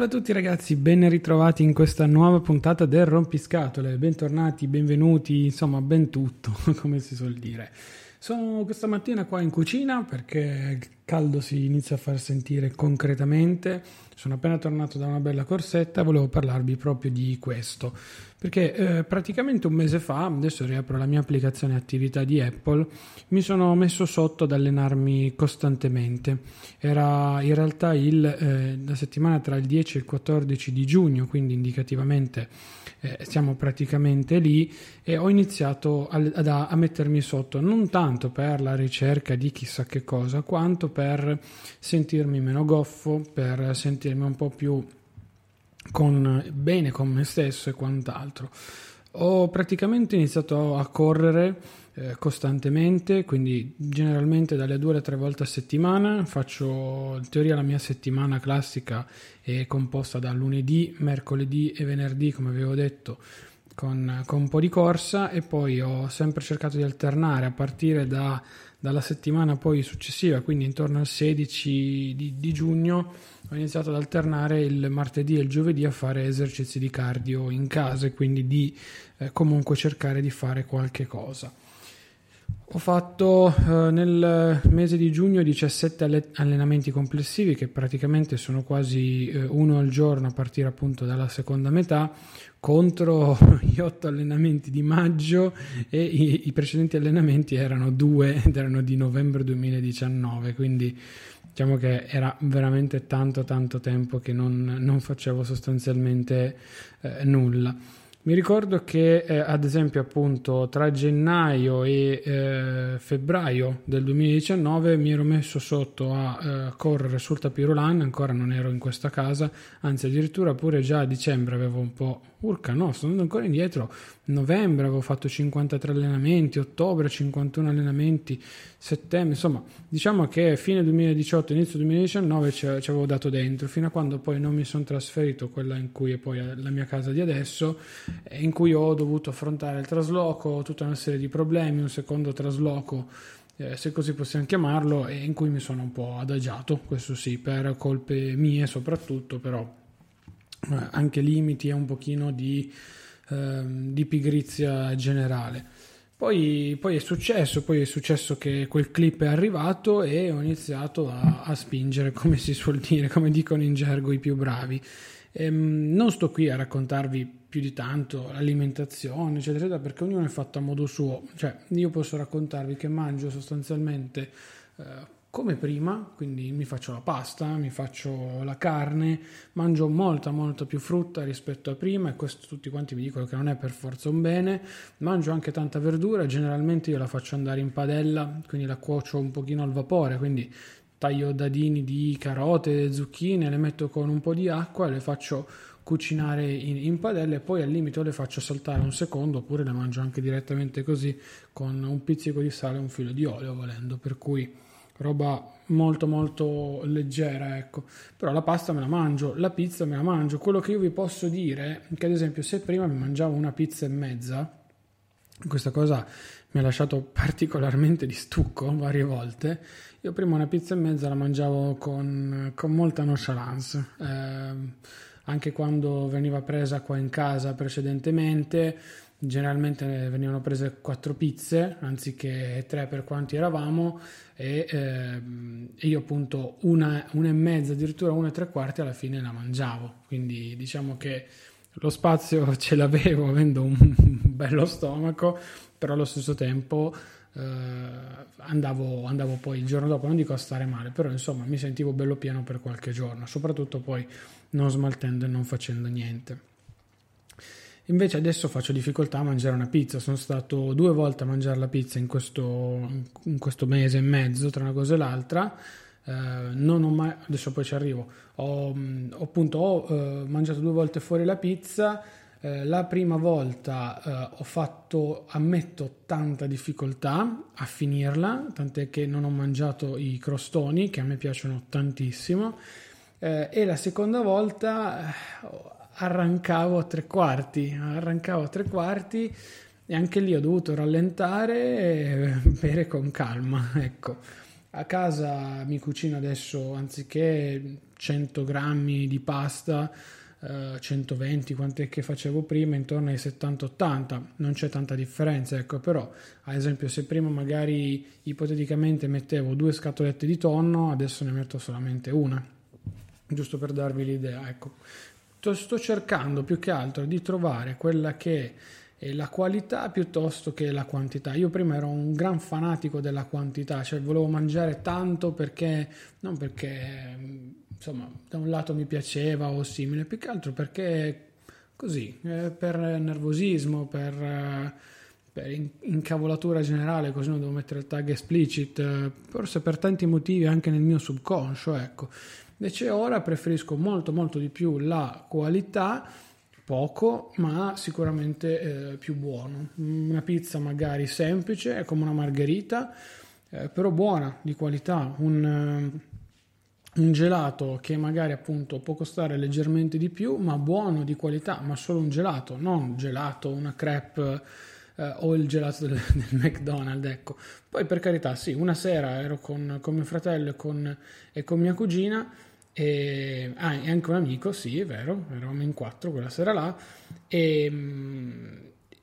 Salve a tutti ragazzi, ben ritrovati in questa nuova puntata del Rompiscatole, bentornati, benvenuti, insomma ben tutto, come si suol dire. Sono questa mattina qua in cucina perché il caldo si inizia a far sentire concretamente. Sono appena tornato da una bella corsetta, volevo parlarvi proprio di questo. Perché eh, praticamente un mese fa, adesso riapro la mia applicazione attività di Apple, mi sono messo sotto ad allenarmi costantemente. Era in realtà il, eh, la settimana tra il 10 e il 14 di giugno, quindi indicativamente eh, siamo praticamente lì e ho iniziato a, a, a mettermi sotto non tanto per la ricerca di chissà che cosa, quanto per sentirmi meno goffo, per sentirmi un po' più con, bene con me stesso e quant'altro. Ho praticamente iniziato a correre eh, costantemente, quindi generalmente dalle due alle tre volte a settimana. Faccio in teoria la mia settimana classica è composta da lunedì, mercoledì e venerdì, come avevo detto, con, con un po' di corsa e poi ho sempre cercato di alternare a partire da, dalla settimana poi successiva, quindi intorno al 16 di, di giugno ho iniziato ad alternare il martedì e il giovedì a fare esercizi di cardio in casa e quindi di eh, comunque cercare di fare qualche cosa. Ho fatto eh, nel mese di giugno 17 allenamenti complessivi che praticamente sono quasi eh, uno al giorno a partire appunto dalla seconda metà contro gli otto allenamenti di maggio e i, i precedenti allenamenti erano due ed erano di novembre 2019 quindi diciamo che era veramente tanto tanto tempo che non, non facevo sostanzialmente eh, nulla. Mi ricordo che eh, ad esempio appunto tra gennaio e eh, febbraio del 2019 mi ero messo sotto a eh, correre sul tapirulan, ancora non ero in questa casa, anzi addirittura pure già a dicembre avevo un po' urca no, sto andando ancora indietro, novembre avevo fatto 53 allenamenti, ottobre 51 allenamenti, settembre, insomma diciamo che fine 2018, inizio 2019 ci, avevo dato dentro, fino a quando poi non mi sono trasferito, quella in cui è poi la mia casa di adesso, in cui ho dovuto affrontare il trasloco, tutta una serie di problemi, un secondo trasloco, eh, se così possiamo chiamarlo, e in cui mi sono un po' adagiato, questo sì, per colpe mie soprattutto, però anche limiti e un pochino di, eh, di pigrizia generale. Poi, poi, è successo, poi è successo che quel clip è arrivato e ho iniziato a, a spingere, come si suol dire, come dicono in gergo i più bravi. Ehm, non sto qui a raccontarvi più di tanto l'alimentazione, eccetera, eccetera, perché ognuno è fatto a modo suo. Cioè, io posso raccontarvi che mangio sostanzialmente eh, come prima, quindi mi faccio la pasta, mi faccio la carne, mangio molta, molta più frutta rispetto a prima e questo tutti quanti vi dicono che non è per forza un bene. Mangio anche tanta verdura, generalmente io la faccio andare in padella, quindi la cuocio un pochino al vapore, quindi taglio dadini di carote, zucchine, le metto con un po' di acqua e le faccio cucinare in, in padella e poi al limite le faccio saltare un secondo oppure le mangio anche direttamente così con un pizzico di sale e un filo di olio volendo per cui roba molto molto leggera ecco. Però la pasta me la mangio la pizza me la mangio. Quello che io vi posso dire è che ad esempio se prima mi mangiavo una pizza e mezza questa cosa mi ha lasciato particolarmente di stucco varie volte. Io prima una pizza e mezza la mangiavo con, con molta nonchalance. Eh, anche quando veniva presa qua in casa precedentemente, generalmente venivano prese quattro pizze anziché tre per quanti eravamo e eh, io appunto una, una e mezza, addirittura una e tre quarti alla fine la mangiavo, quindi diciamo che lo spazio ce l'avevo avendo un bello stomaco, però allo stesso tempo eh, andavo, andavo poi il giorno dopo, non dico a stare male, però insomma mi sentivo bello pieno per qualche giorno, soprattutto poi non smaltendo e non facendo niente. Invece adesso faccio difficoltà a mangiare una pizza, sono stato due volte a mangiare la pizza in questo, in questo mese e mezzo tra una cosa e l'altra, eh, non ho mai, adesso poi ci arrivo, ho, ho appunto ho eh, mangiato due volte fuori la pizza, eh, la prima volta eh, ho fatto, ammetto, tanta difficoltà a finirla, tant'è che non ho mangiato i crostoni che a me piacciono tantissimo. Eh, e la seconda volta eh, arrancavo a tre quarti, arrancavo a tre quarti e anche lì ho dovuto rallentare e bere con calma, ecco. A casa mi cucino adesso anziché 100 grammi di pasta, 120 quant'è che facevo prima intorno ai 70-80 non c'è tanta differenza ecco però ad esempio se prima magari ipoteticamente mettevo due scatolette di tonno adesso ne metto solamente una giusto per darvi l'idea ecco sto cercando più che altro di trovare quella che è la qualità piuttosto che la quantità. Io prima ero un gran fanatico della quantità, cioè volevo mangiare tanto perché non perché insomma, da un lato mi piaceva o simile, più che altro perché così, eh, per nervosismo, per, eh, per incavolatura generale, così non devo mettere il tag explicit, eh, forse per tanti motivi anche nel mio subconscio, ecco. Invece ora preferisco molto molto di più la qualità, poco, ma sicuramente eh, più buono. Una pizza magari semplice, è come una margherita, eh, però buona, di qualità, un un gelato che magari appunto può costare leggermente di più, ma buono, di qualità, ma solo un gelato, non gelato, una crepe eh, o il gelato del, del, McDonald's, ecco. Poi per carità, sì, una sera ero con, con mio fratello e con, e con mia cugina e, ah, anche un amico, sì, è vero, eravamo in quattro quella sera là e,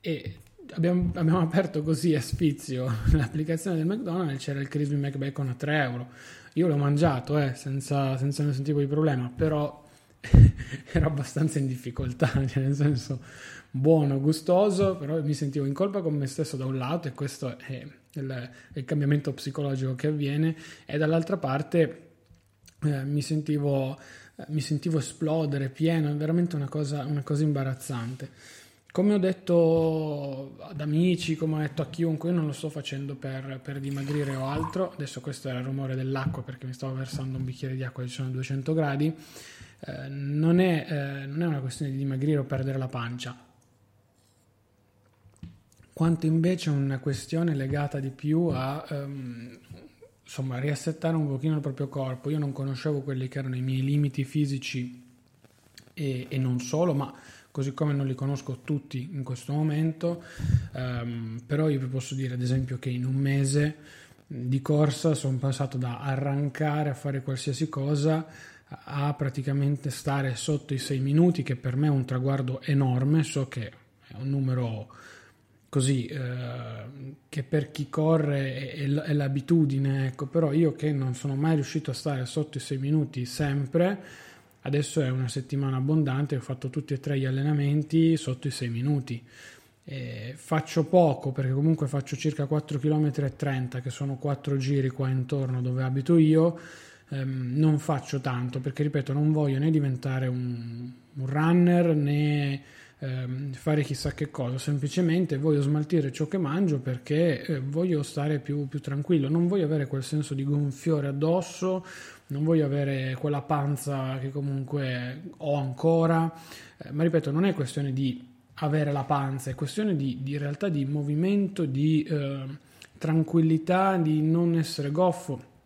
e abbiamo, abbiamo aperto così a spizio l'applicazione del McDonald's, c'era il Crispy McBacon a 3 euro. Io l'ho mangiato eh, senza, senza nessun tipo di problema, però ero abbastanza in difficoltà, cioè nel senso buono, gustoso, però mi sentivo in colpa con me stesso da un lato e questo è il, il cambiamento psicologico che avviene e dall'altra parte eh, mi, sentivo, eh, mi sentivo esplodere pieno, è veramente una cosa, una cosa imbarazzante. Come ho detto ad amici, come ho detto a chiunque, io non lo sto facendo per, per, dimagrire o altro. Adesso questo era il rumore dell'acqua perché mi stavo versando un bicchiere di acqua, ci sono 200 gradi. Eh, non, è, eh, non, è, una questione di dimagrire o perdere la pancia, quanto invece una questione legata di più a um, insomma, riassettare un pochino il proprio corpo. Io non conoscevo quelli che erano i miei limiti fisici e, e non solo, ma così come non li conosco tutti in questo momento, um, però io vi posso dire ad esempio che in un mese di corsa sono passato da arrancare a fare qualsiasi cosa a praticamente stare sotto i 6 minuti, che per me è un traguardo enorme, so che è un numero così eh, che per chi corre è, è, l'abitudine, ecco, però io che non sono mai riuscito a stare sotto i 6 minuti sempre, Adesso è una settimana abbondante, ho fatto tutti e tre gli allenamenti sotto i 6 minuti. Eh, faccio poco perché comunque faccio circa 4 km e 30 che sono 4 giri qua intorno dove abito io. Eh, non faccio tanto perché ripeto non voglio né diventare un, un runner né ehm, fare chissà che cosa, semplicemente voglio smaltire ciò che mangio perché eh, voglio stare più, più tranquillo, non voglio avere quel senso di gonfiore addosso non voglio avere quella panza che comunque ho ancora, eh, ma ripeto, non è questione di avere la panza, è questione di, di realtà di movimento, di eh, tranquillità, di non essere goffo.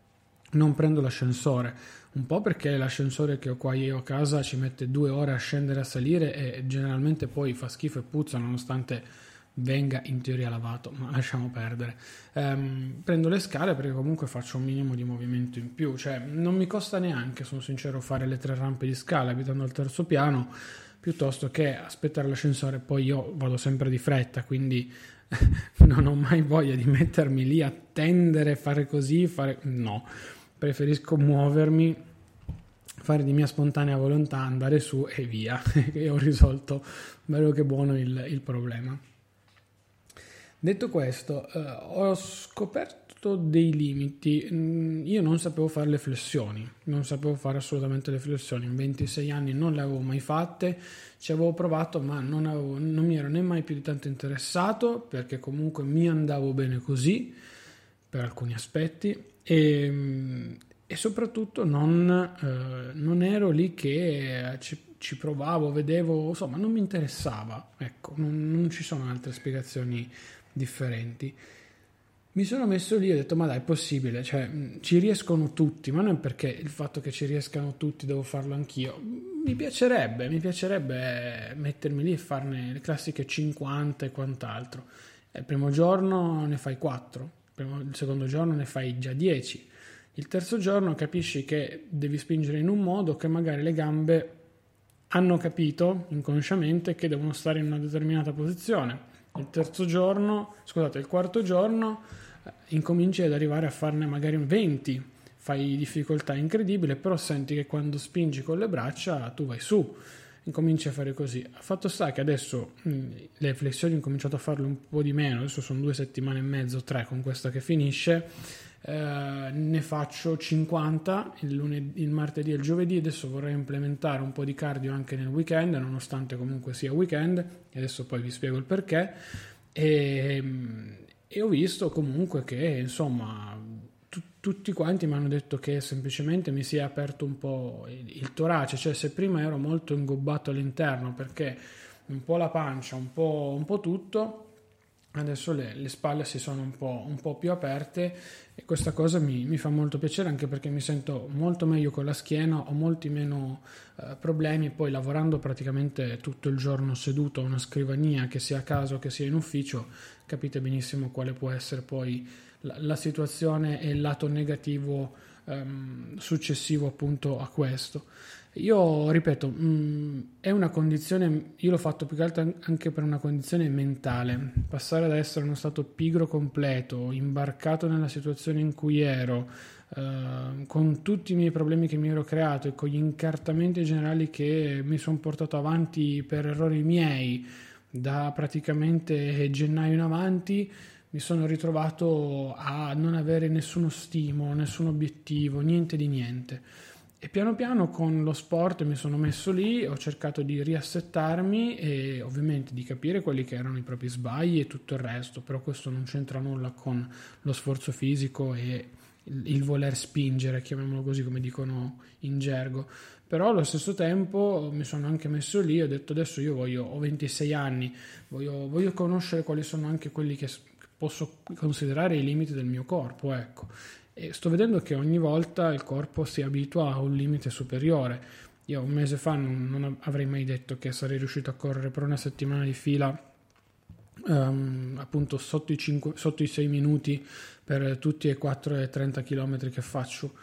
Non prendo l'ascensore, un po' perché l'ascensore che ho qua io a casa ci mette due ore a scendere e a salire e generalmente poi fa schifo e puzza nonostante venga in teoria lavato, ma lasciamo perdere. Um, prendo le scale perché comunque faccio un minimo di movimento in più, cioè non mi costa neanche, sono sincero, fare le tre rampe di scala abitando al terzo piano piuttosto che aspettare l'ascensore. Poi io vado sempre di fretta, quindi non ho mai voglia di mettermi lì, attendere, fare così, fare... no, preferisco muovermi, fare di mia spontanea volontà, andare su e via, e ho risolto bello che buono il, il problema. Detto questo, eh, ho scoperto dei limiti. Mm, io non sapevo fare le flessioni, non sapevo fare assolutamente le flessioni. In 26 anni non le avevo mai fatte, ci avevo provato, ma non, avevo, non mi ero né mai più di tanto interessato perché comunque mi andavo bene così per alcuni aspetti e, mm, e soprattutto non, eh, non, ero lì che ci, ci, provavo, vedevo, insomma, non mi interessava. Ecco, non, non ci sono altre spiegazioni differenti. Mi sono messo lì e ho detto: Ma dai, è possibile, cioè, ci riescono tutti, ma non perché il fatto che ci riescano tutti devo farlo anch'io. Mi piacerebbe, mi piacerebbe mettermi lì e farne le classiche 50 e quant'altro. Il primo giorno ne fai 4, il secondo giorno ne fai già 10. Il terzo giorno capisci che devi spingere in un modo che magari le gambe hanno capito inconsciamente che devono stare in una determinata posizione. Il terzo giorno, scusate, il quarto giorno eh, incominci ad arrivare a farne magari 20, fai difficoltà incredibile, però senti che quando spingi con le braccia tu vai su, incominci a fare così. Fatto sta che adesso mh, le flessioni ho cominciato a farle un po' di meno, adesso sono due settimane e mezzo, tre con questa che finisce. Eh, ne faccio 50 il, lunedì, il martedì e il giovedì adesso vorrei implementare un po' di cardio anche nel weekend nonostante comunque sia weekend e adesso poi vi spiego il perché e, e ho visto comunque che insomma tutti quanti mi hanno detto che semplicemente mi si è aperto un po' il, torace cioè se prima ero molto ingobbato all'interno perché un po' la pancia un po', un po tutto adesso le, le, spalle si sono un po', un po', più aperte e questa cosa mi, mi, fa molto piacere anche perché mi sento molto meglio con la schiena, ho molti meno eh, problemi, poi lavorando praticamente tutto il giorno seduto a una scrivania, che sia a casa o che sia in ufficio, capite benissimo quale può essere poi la, la situazione e il lato negativo ehm, successivo appunto a questo. Io ripeto, mh, mm, è una condizione, io l'ho fatto più che altro anche per una condizione mentale, passare ad essere uno stato pigro completo, imbarcato nella situazione in cui ero, eh, con tutti i miei problemi che mi ero creato e con gli incartamenti generali che mi sono portato avanti per errori miei da praticamente gennaio in avanti, mi sono ritrovato a non avere nessuno stimolo, nessun obiettivo, niente di niente. E piano piano con lo sport mi sono messo lì, ho cercato di riassettarmi e ovviamente di capire quelli che erano i propri sbagli e tutto il resto, però questo non c'entra nulla con lo sforzo fisico e il, voler spingere, chiamiamolo così come dicono in gergo. Però allo stesso tempo mi sono anche messo lì ho detto adesso io voglio, ho 26 anni, voglio, voglio conoscere quali sono anche quelli che posso considerare i limiti del mio corpo, ecco e sto vedendo che ogni volta il corpo si abitua a un limite superiore. Io un mese fa non, non avrei mai detto che sarei riuscito a correre per una settimana di fila Um, appunto sotto i, 5, sotto i 6 minuti per tutti e 4 e 30 km che faccio.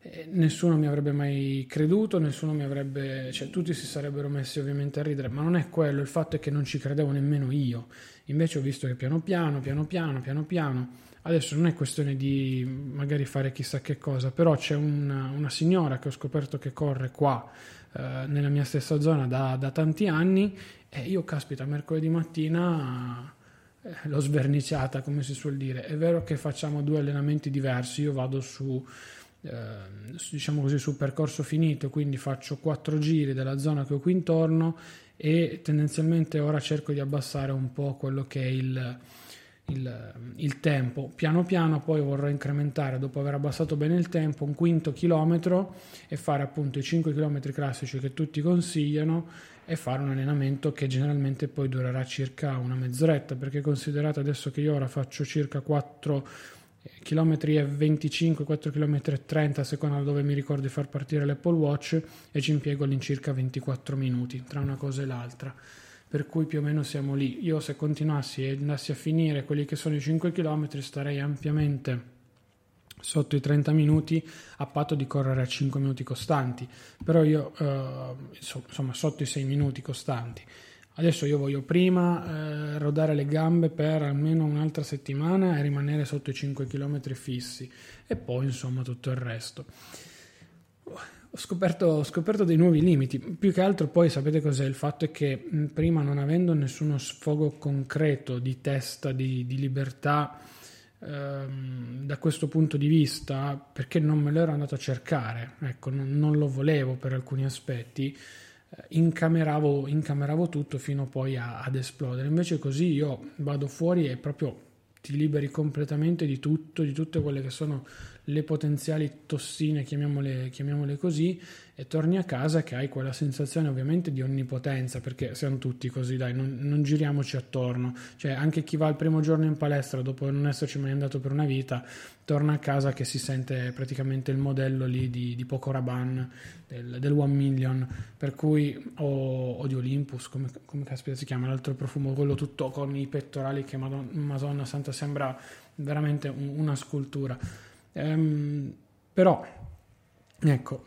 E nessuno mi avrebbe mai creduto, nessuno mi avrebbe, cioè tutti si sarebbero messi ovviamente a ridere, ma non è quello, il fatto è che non ci credevo nemmeno io. Invece ho visto che piano piano, piano piano, piano piano Adesso non è questione di magari fare chissà che cosa, però c'è una, una signora che ho scoperto che corre qua eh, nella mia stessa zona da, da, tanti anni e io, caspita, mercoledì mattina eh, l'ho sverniciata, come si suol dire. È vero che facciamo due allenamenti diversi, io vado su, eh, diciamo così, sul percorso finito, quindi faccio quattro giri della zona che ho qui intorno e tendenzialmente ora cerco di abbassare un po' quello che è il il, il, tempo. Piano piano poi vorrò incrementare, dopo aver abbassato bene il tempo, un quinto chilometro e fare appunto i 5 km classici che tutti consigliano e fare un allenamento che generalmente poi durerà circa una mezz'oretta, perché considerate adesso che io ora faccio circa 4 km e 25, 4 km e 30 a seconda da dove mi ricordo di far partire l'Apple Watch e ci impiego all'incirca 24 minuti tra una cosa e l'altra per cui più o meno siamo lì. Io se continuassi e andassi a finire quelli che sono i 5 km starei ampiamente sotto i 30 minuti a patto di correre a 5 minuti costanti, però io eh, insomma sotto i 6 minuti costanti. Adesso io voglio prima eh, rodare le gambe per almeno un'altra settimana e rimanere sotto i 5 km fissi e poi insomma tutto il resto. Ho scoperto, ho scoperto, dei nuovi limiti, più che altro poi sapete cos'è? Il fatto è che prima non avendo nessuno sfogo concreto di testa, di, di libertà, ehm, da questo punto di vista, perché non me l'ero andato a cercare, ecco, non, non lo volevo per alcuni aspetti, incameravo, incameravo, tutto fino poi a, ad esplodere. Invece così io vado fuori e proprio ti liberi completamente di tutto, di tutte quelle che sono le potenziali tossine, chiamiamole, chiamiamole, così, e torni a casa che hai quella sensazione ovviamente di onnipotenza, perché siamo tutti così, dai, non, non giriamoci attorno. Cioè, anche chi va il primo giorno in palestra dopo non esserci mai andato per una vita, torna a casa che si sente praticamente il modello lì di, di Poco Rabanne, del, del One Million, per cui, o, o di Olympus, come, come caspita si chiama, l'altro profumo, quello tutto con i pettorali che Madonna, Madonna Santa sembra veramente un, una scultura Ehm, però, ecco,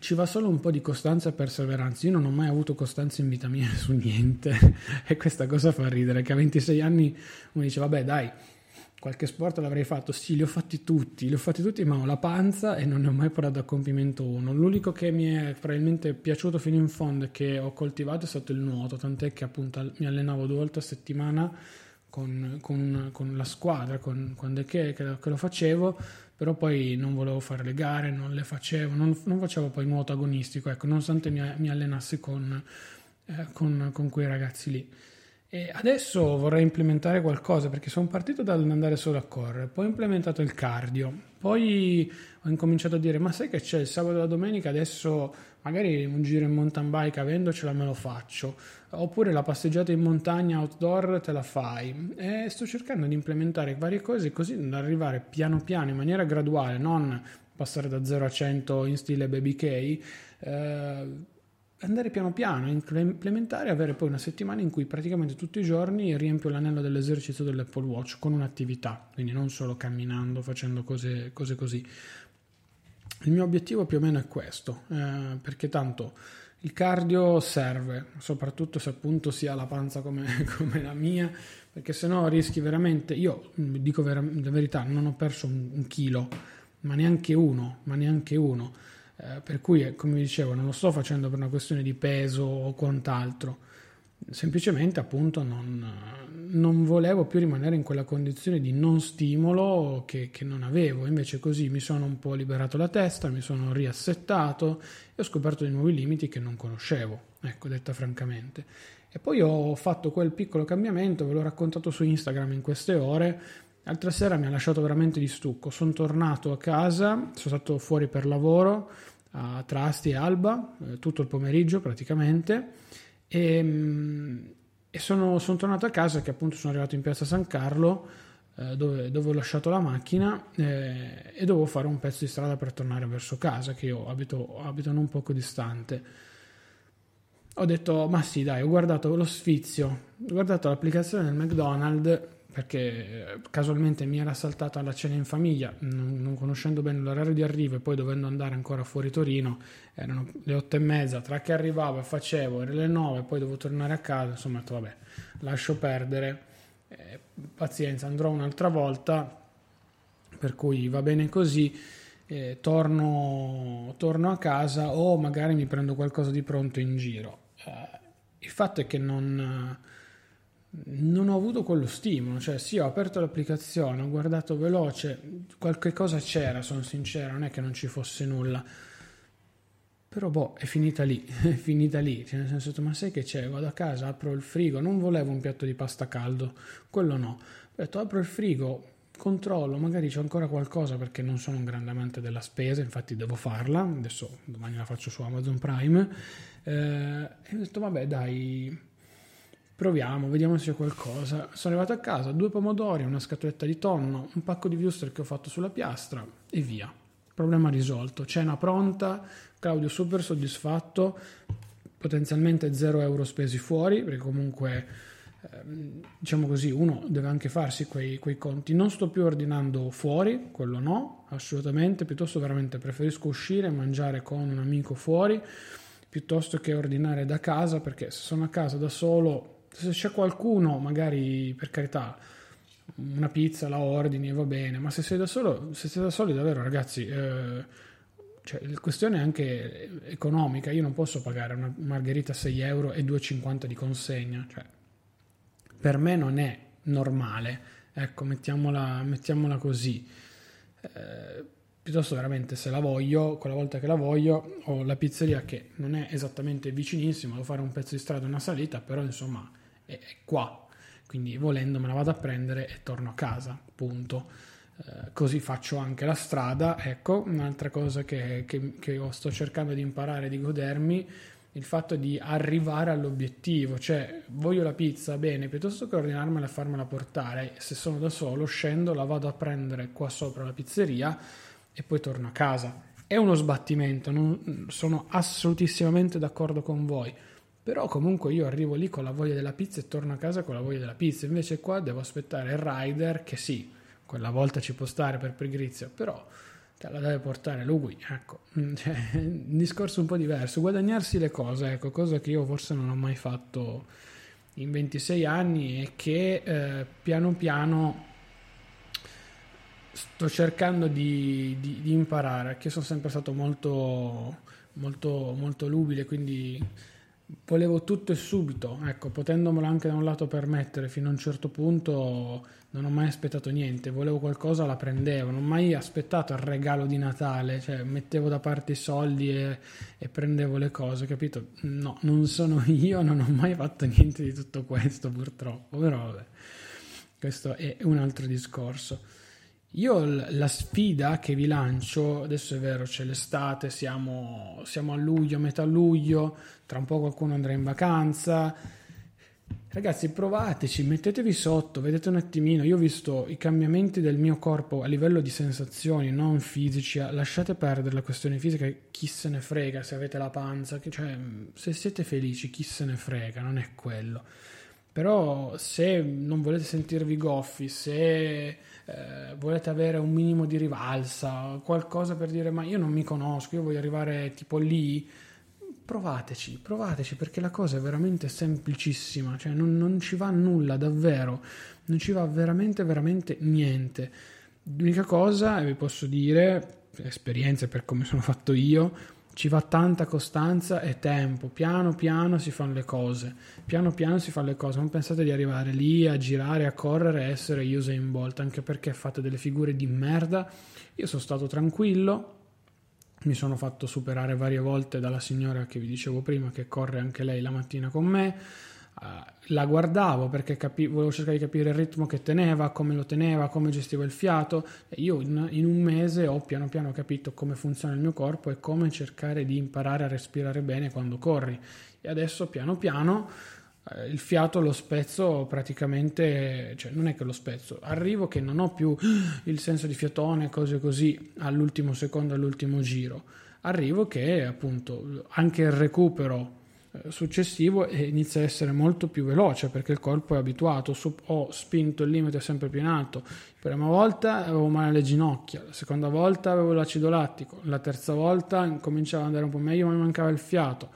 ci va solo un po' di costanza e perseveranza. Io non ho mai avuto costanza in vita mia su niente e questa cosa fa ridere, che a 26 anni uno dice, vabbè dai, qualche sport l'avrei fatto, sì, li ho fatti tutti, li ho fatti tutti, ma ho la panza e non ne ho mai portato a compimento uno. L'unico che mi è probabilmente piaciuto fino in fondo e che ho coltivato è stato il nuoto, tant'è che appunto mi allenavo due volte a settimana con, con, con la squadra, con, quando è che, che, lo facevo, però poi non volevo fare le gare, non le facevo, non, non facevo poi nuoto agonistico, ecco, nonostante mi, mi allenassi con, eh, con, con quei ragazzi lì. E adesso vorrei implementare qualcosa perché sono partito dall'andare solo a correre, poi ho implementato il cardio, poi ho incominciato a dire ma sai che c'è il sabato e la domenica adesso magari un giro in mountain bike avendocela me lo faccio, oppure la passeggiata in montagna outdoor te la fai e sto cercando di implementare varie cose così da arrivare piano piano in maniera graduale, non passare da 0 a 100 in stile baby K. Eh, andare piano piano, implementare e avere poi una settimana in cui praticamente tutti i giorni riempio l'anello dell'esercizio dell'Apple Watch con un'attività, quindi non solo camminando, facendo cose, cose così. Il mio obiettivo più o meno è questo, eh, perché tanto il cardio serve, soprattutto se appunto si ha la panza come, come la mia, perché se no rischi veramente, io dico vera, la verità, non ho perso un, un chilo, ma neanche uno, ma neanche uno eh, per cui, eh, come dicevo, non lo sto facendo per una questione di peso o quant'altro, semplicemente appunto non, non volevo più rimanere in quella condizione di non stimolo che, che, non avevo, invece così mi sono un po' liberato la testa, mi sono riassettato e ho scoperto dei nuovi limiti che non conoscevo, ecco, detta francamente. E poi ho fatto quel piccolo cambiamento, ve l'ho raccontato su Instagram in queste ore, l'altra sera mi ha lasciato veramente di stucco, sono tornato a casa, sono stato fuori per lavoro, a Trasti e Alba, eh, tutto il pomeriggio praticamente, e, mm, e sono, sono, tornato a casa che appunto sono arrivato in piazza San Carlo, eh, dove, dove, ho lasciato la macchina eh, e dovevo fare un pezzo di strada per tornare verso casa, che io abito, abito non poco distante. Ho detto, ma sì dai, ho guardato lo sfizio, ho guardato l'applicazione del McDonald's perché eh, casualmente mi era saltata la cena in famiglia, non, non, conoscendo bene l'orario di arrivo e poi dovendo andare ancora fuori Torino, erano le otto e mezza, tra che arrivavo e facevo, erano le nove, poi dovevo tornare a casa, insomma ho detto vabbè, lascio perdere, eh, pazienza, andrò un'altra volta, per cui va bene così, eh, torno, torno, a casa o magari mi prendo qualcosa di pronto in giro. Eh, il fatto è che non non ho avuto quello stimolo, cioè sì, ho aperto l'applicazione, ho guardato veloce, qualche cosa c'era, sono sincero, non è che non ci fosse nulla. Però boh, è finita lì, è finita lì, cioè nel senso, ma sai che c'è? Vado a casa, apro il frigo, non volevo un piatto di pasta caldo, quello no. Ho detto, apro il frigo, controllo, magari c'è ancora qualcosa perché non sono un grande amante della spesa, infatti devo farla, adesso domani la faccio su Amazon Prime. Eh, e ho detto, vabbè dai, proviamo, vediamo se c'è qualcosa. Sono arrivato a casa, due pomodori, una scatoletta di tonno, un pacco di wuster che ho fatto sulla piastra e via. Problema risolto. Cena pronta, Claudio super soddisfatto. potenzialmente 0 euro spesi fuori, perché comunque ehm, diciamo così, uno deve anche farsi quei, quei, conti. Non sto più ordinando fuori, quello no, assolutamente, piuttosto veramente preferisco uscire e mangiare con un amico fuori piuttosto che ordinare da casa, perché se sono a casa da solo, se c'è qualcuno, magari per carità, una pizza la ordini e va bene, ma se sei da solo, se sei da soli davvero ragazzi, eh, cioè, la questione è anche economica, io non posso pagare una margherita a 6 euro e 2,50 di consegna, cioè, per me non è normale, ecco, mettiamola, mettiamola così. Eh, piuttosto veramente se la voglio, quella volta che la voglio, ho la pizzeria che non è esattamente vicinissima, devo fare un pezzo di strada, una salita, però insomma è, qua, quindi volendo me la vado a prendere e torno a casa, punto. Eh, così faccio anche la strada, ecco, un'altra cosa che, che, che sto cercando di imparare, di godermi, il fatto di arrivare all'obiettivo, cioè voglio la pizza, bene, piuttosto che ordinarmela e farmela portare, se sono da solo scendo, la vado a prendere qua sopra la pizzeria, e poi torno a casa. È uno sbattimento, non, sono assolutissimamente d'accordo con voi. Però comunque io arrivo lì con la voglia della pizza e torno a casa con la voglia della pizza. Invece qua devo aspettare il rider che sì, quella volta ci può stare per pigrizia, però te la deve portare lui. Ecco, cioè, un discorso un po' diverso. Guadagnarsi le cose, ecco, cosa che io forse non ho mai fatto in 26 anni e che eh, piano piano sto cercando di, di, di imparare, che sono sempre stato molto, molto, molto lubile, quindi volevo tutto e subito, ecco, potendomelo anche da un lato permettere, fino a un certo punto non ho mai aspettato niente, volevo qualcosa, la prendevo, non ho mai aspettato il regalo di Natale, cioè mettevo da parte i soldi e, e prendevo le cose, capito? No, non sono io, non ho mai fatto niente di tutto questo purtroppo, però vabbè, questo è un altro discorso. Io la sfida che vi lancio, adesso è vero, c'è l'estate, siamo, siamo a luglio, metà luglio, tra un po' qualcuno andrà in vacanza. Ragazzi, provateci, mettetevi sotto, vedete un attimino. Io ho visto i cambiamenti del mio corpo a livello di sensazioni, non fisici. Lasciate perdere la questione fisica, chi se ne frega se avete la panza, cioè se siete felici, chi se ne frega, non è quello. Però se non volete sentirvi goffi, se eh, volete avere un minimo di rivalsa, qualcosa per dire ma io non mi conosco, io voglio arrivare tipo lì, provateci, provateci perché la cosa è veramente semplicissima, cioè non, non ci va nulla davvero, non ci va veramente veramente niente. L'unica cosa, e vi posso dire, esperienze per come sono fatto io, ci va tanta costanza e tempo, piano piano si fanno le cose, piano piano si fanno le cose, non pensate di arrivare lì a girare, a correre e essere Usain Bolt, anche perché fate delle figure di merda. Io sono stato tranquillo, mi sono fatto superare varie volte dalla signora che vi dicevo prima, che corre anche lei la mattina con me, la guardavo perché capi- volevo cercare di capire il ritmo che teneva, come lo teneva, come gestiva il fiato. E io in, in, un mese ho piano piano capito come funziona il mio corpo e come cercare di imparare a respirare bene quando corri. E adesso piano piano uh, il fiato lo spezzo praticamente, cioè non è che lo spezzo, arrivo che non ho più il senso di fiatone, cose così all'ultimo secondo, all'ultimo giro, arrivo che appunto anche il recupero eh, successivo e inizia a essere molto più veloce perché il corpo è abituato, ho spinto il limite sempre più in alto. La prima volta avevo male alle ginocchia, la seconda volta avevo l'acido lattico, la terza volta incominciava ad andare un po' meglio ma mi mancava il fiato.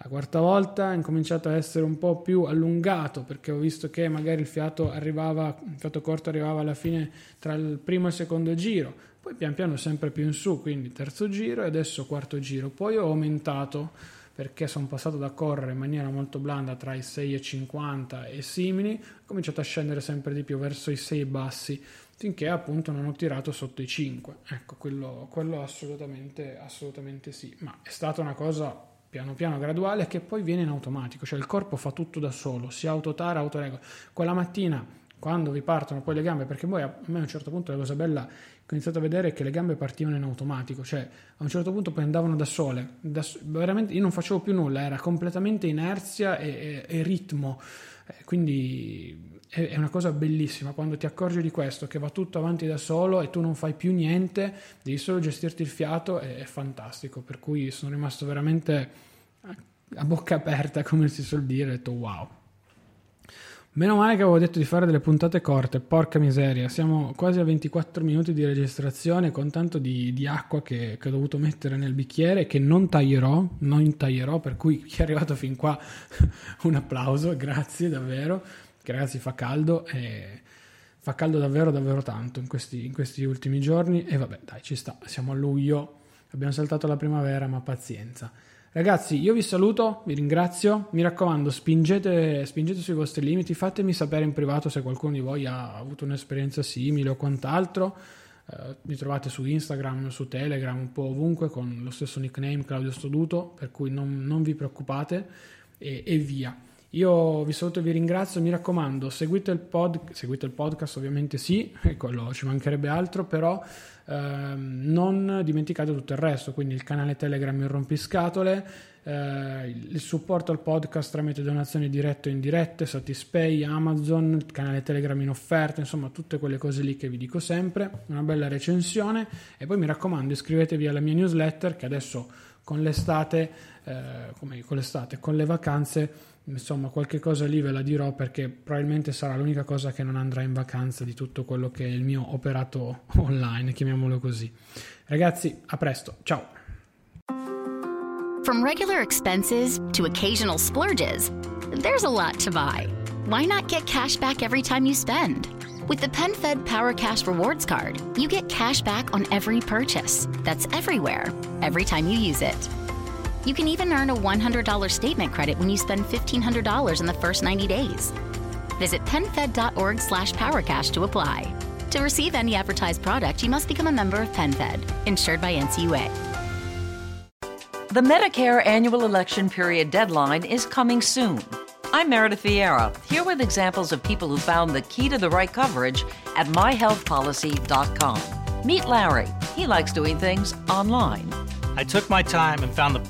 La quarta volta ho incominciato a essere un po' più allungato perché ho visto che magari il fiato arrivava, il fiato corto arrivava alla fine tra il primo e il secondo giro, poi pian piano sempre più in su, quindi terzo giro e adesso quarto giro. Poi ho aumentato perché sono passato da correre in maniera molto blanda tra i 6,50 e simili, ho cominciato a scendere sempre di più verso i 6 bassi, finché appunto non ho tirato sotto i 5. Ecco, quello, quello assolutamente, assolutamente sì, ma è stata una cosa piano piano graduale che poi viene in automatico, cioè il corpo fa tutto da solo, si autotara, autoregola. Quella mattina quando vi partono poi le gambe, perché poi a me a un certo punto la cosa bella ho iniziato a vedere che le gambe partivano in automatico, cioè a un certo punto poi andavano da sole, da, veramente io non facevo più nulla, era completamente inerzia e, e, e ritmo, eh, quindi è, è, una cosa bellissima quando ti accorgi di questo, che va tutto avanti da solo e tu non fai più niente, devi solo gestirti il fiato, è, è fantastico, per cui sono rimasto veramente a bocca aperta, come si suol dire, ho detto wow. Meno male che avevo detto di fare delle puntate corte, porca miseria, siamo quasi a 24 minuti di registrazione con tanto di, di acqua che, che, ho dovuto mettere nel bicchiere che non taglierò, non taglierò, per cui chi è arrivato fin qua un applauso, grazie davvero, che ragazzi fa caldo e fa caldo davvero davvero tanto in questi, in questi ultimi giorni. E vabbè dai ci sta, siamo a luglio, abbiamo saltato la primavera ma pazienza. Ragazzi, io vi saluto, vi ringrazio, mi raccomando, spingete, spingete, sui vostri limiti, fatemi sapere in privato se qualcuno di voi ha avuto un'esperienza simile o quant'altro. Eh, mi trovate su Instagram, su Telegram, un po' ovunque con lo stesso nickname Claudio Stoduto, per cui non, non vi preoccupate e, e, via. Io vi saluto e vi ringrazio, mi raccomando, seguite il, pod, seguite il podcast, ovviamente sì, quello ci mancherebbe altro, però Ehm, non dimenticate tutto il resto, quindi il canale Telegram Il Rompiscatole, eh, il supporto al podcast tramite donazioni dirette o indirette, Satispay, Amazon, il canale Telegram in offerta, insomma tutte quelle cose lì che vi dico sempre, una bella recensione e poi mi raccomando iscrivetevi alla mia newsletter che adesso con l'estate, eh, come con l'estate, con le vacanze insomma qualche cosa lì ve la dirò perché probabilmente sarà l'unica cosa che non andrà in vacanza di tutto quello che è il mio operato online, chiamiamolo così. Ragazzi, a presto, ciao. From regular expenses to occasional splurges, there's a lot to buy. Why not get cash back every time you spend? With the PenFed Power Cash Rewards Card, you get cash back on every purchase. That's everywhere, every time you use it. You can even earn a $100 statement credit when you spend $1,500 in the first 90 days. Visit PenFed.org slash PowerCash to apply. To receive any advertised product, you must become a member of PenFed, insured by NCUA. The Medicare annual election period deadline is coming soon. I'm Meredith Vieira, here with examples of people who found the key to the right coverage at myhealthpolicy.com. Meet Larry. He likes doing things online. I took my time and found the